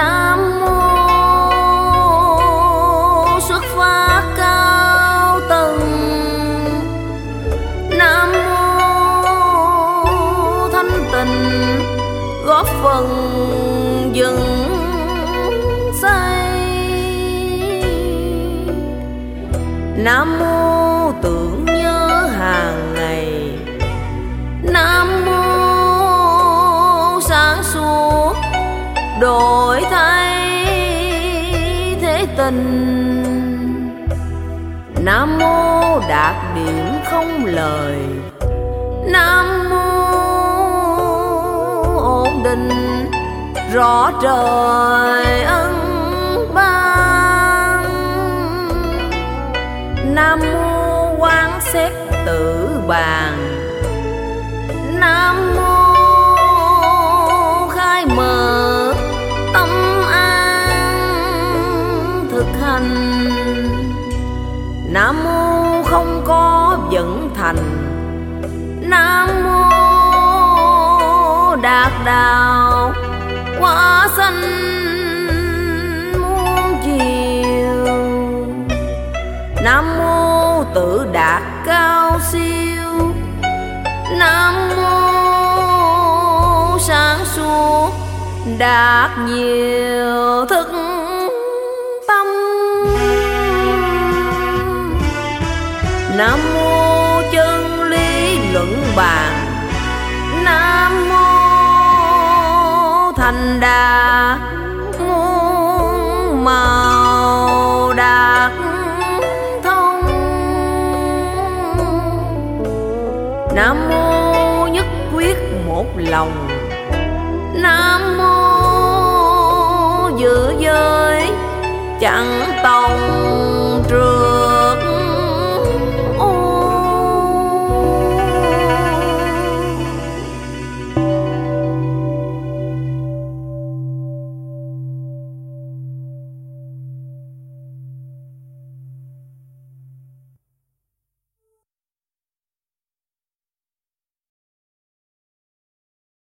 Nam Mô. Xuất phát cao tầng. Nam Mô thanh tịnh. Góp phần dừng xây. Nam Mô tự đổi thay thế tình nam mô đạt điểm không lời. Nam mô ổn định. Rõ trời ân ban. Nam mô quán xét tử bàn. Nam thành. Nam mô không có vẫn thành. Nam mô đạt đạo. Quả sanh muôn chiều. Nam mô tự đạt cao siêu. Nam mô sáng suốt. Đạt nhiều thức nam mô chân lý luận bàn. Nam mô thành đà muôn màu đạt thông. Nam mô nhất quyết một lòng. Nam mô giữa giới chẳng tòng